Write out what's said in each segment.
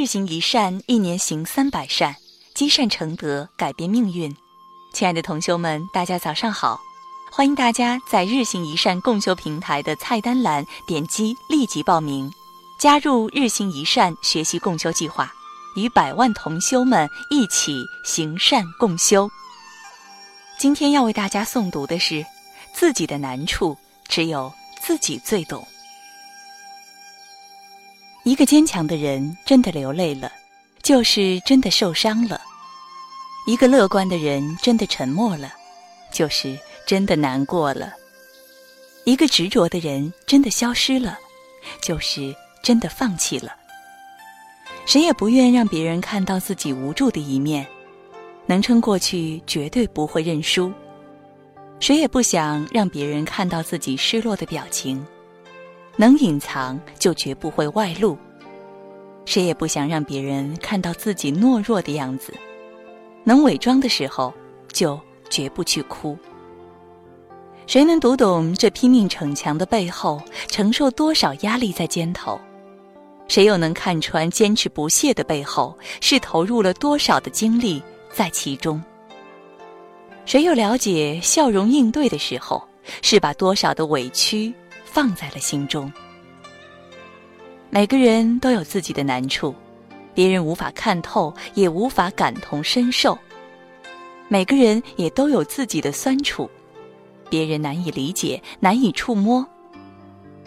日行一善，一年行三百善，积善成德，改变命运。亲爱的同修们，大家早上好！欢迎大家在日行一善共修平台的菜单栏点击立即报名，加入日行一善学习共修计划，与百万同修们一起行善共修。今天要为大家诵读的是：自己的难处，只有自己最懂。一个坚强的人真的流泪了，就是真的受伤了；一个乐观的人真的沉默了，就是真的难过了；一个执着的人真的消失了，就是真的放弃了。谁也不愿让别人看到自己无助的一面，能撑过去绝对不会认输；谁也不想让别人看到自己失落的表情。能隐藏就绝不会外露。谁也不想让别人看到自己懦弱的样子。能伪装的时候，就绝不去哭。谁能读懂这拼命逞强的背后，承受多少压力在肩头？谁又能看穿坚持不懈的背后，是投入了多少的精力在其中？谁又了解笑容应对的时候，是把多少的委屈？放在了心中。每个人都有自己的难处，别人无法看透，也无法感同身受。每个人也都有自己的酸楚，别人难以理解，难以触摸。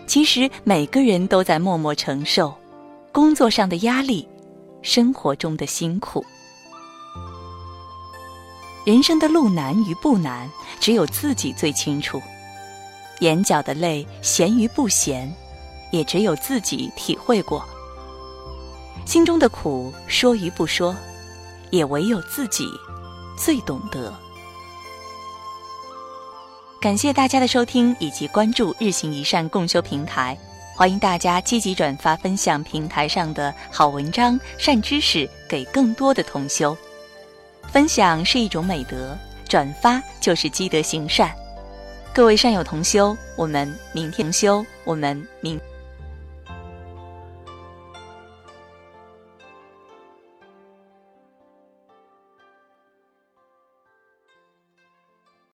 其实每个人都在默默承受工作上的压力，生活中的辛苦。人生的路难与不难，只有自己最清楚。眼角的泪，咸于不咸，也只有自己体会过；心中的苦，说与不说，也唯有自己最懂得。感谢大家的收听以及关注“日行一善”共修平台，欢迎大家积极转发分享平台上的好文章、善知识给更多的同修。分享是一种美德，转发就是积德行善。各位善友同修，我们明天修，我们明。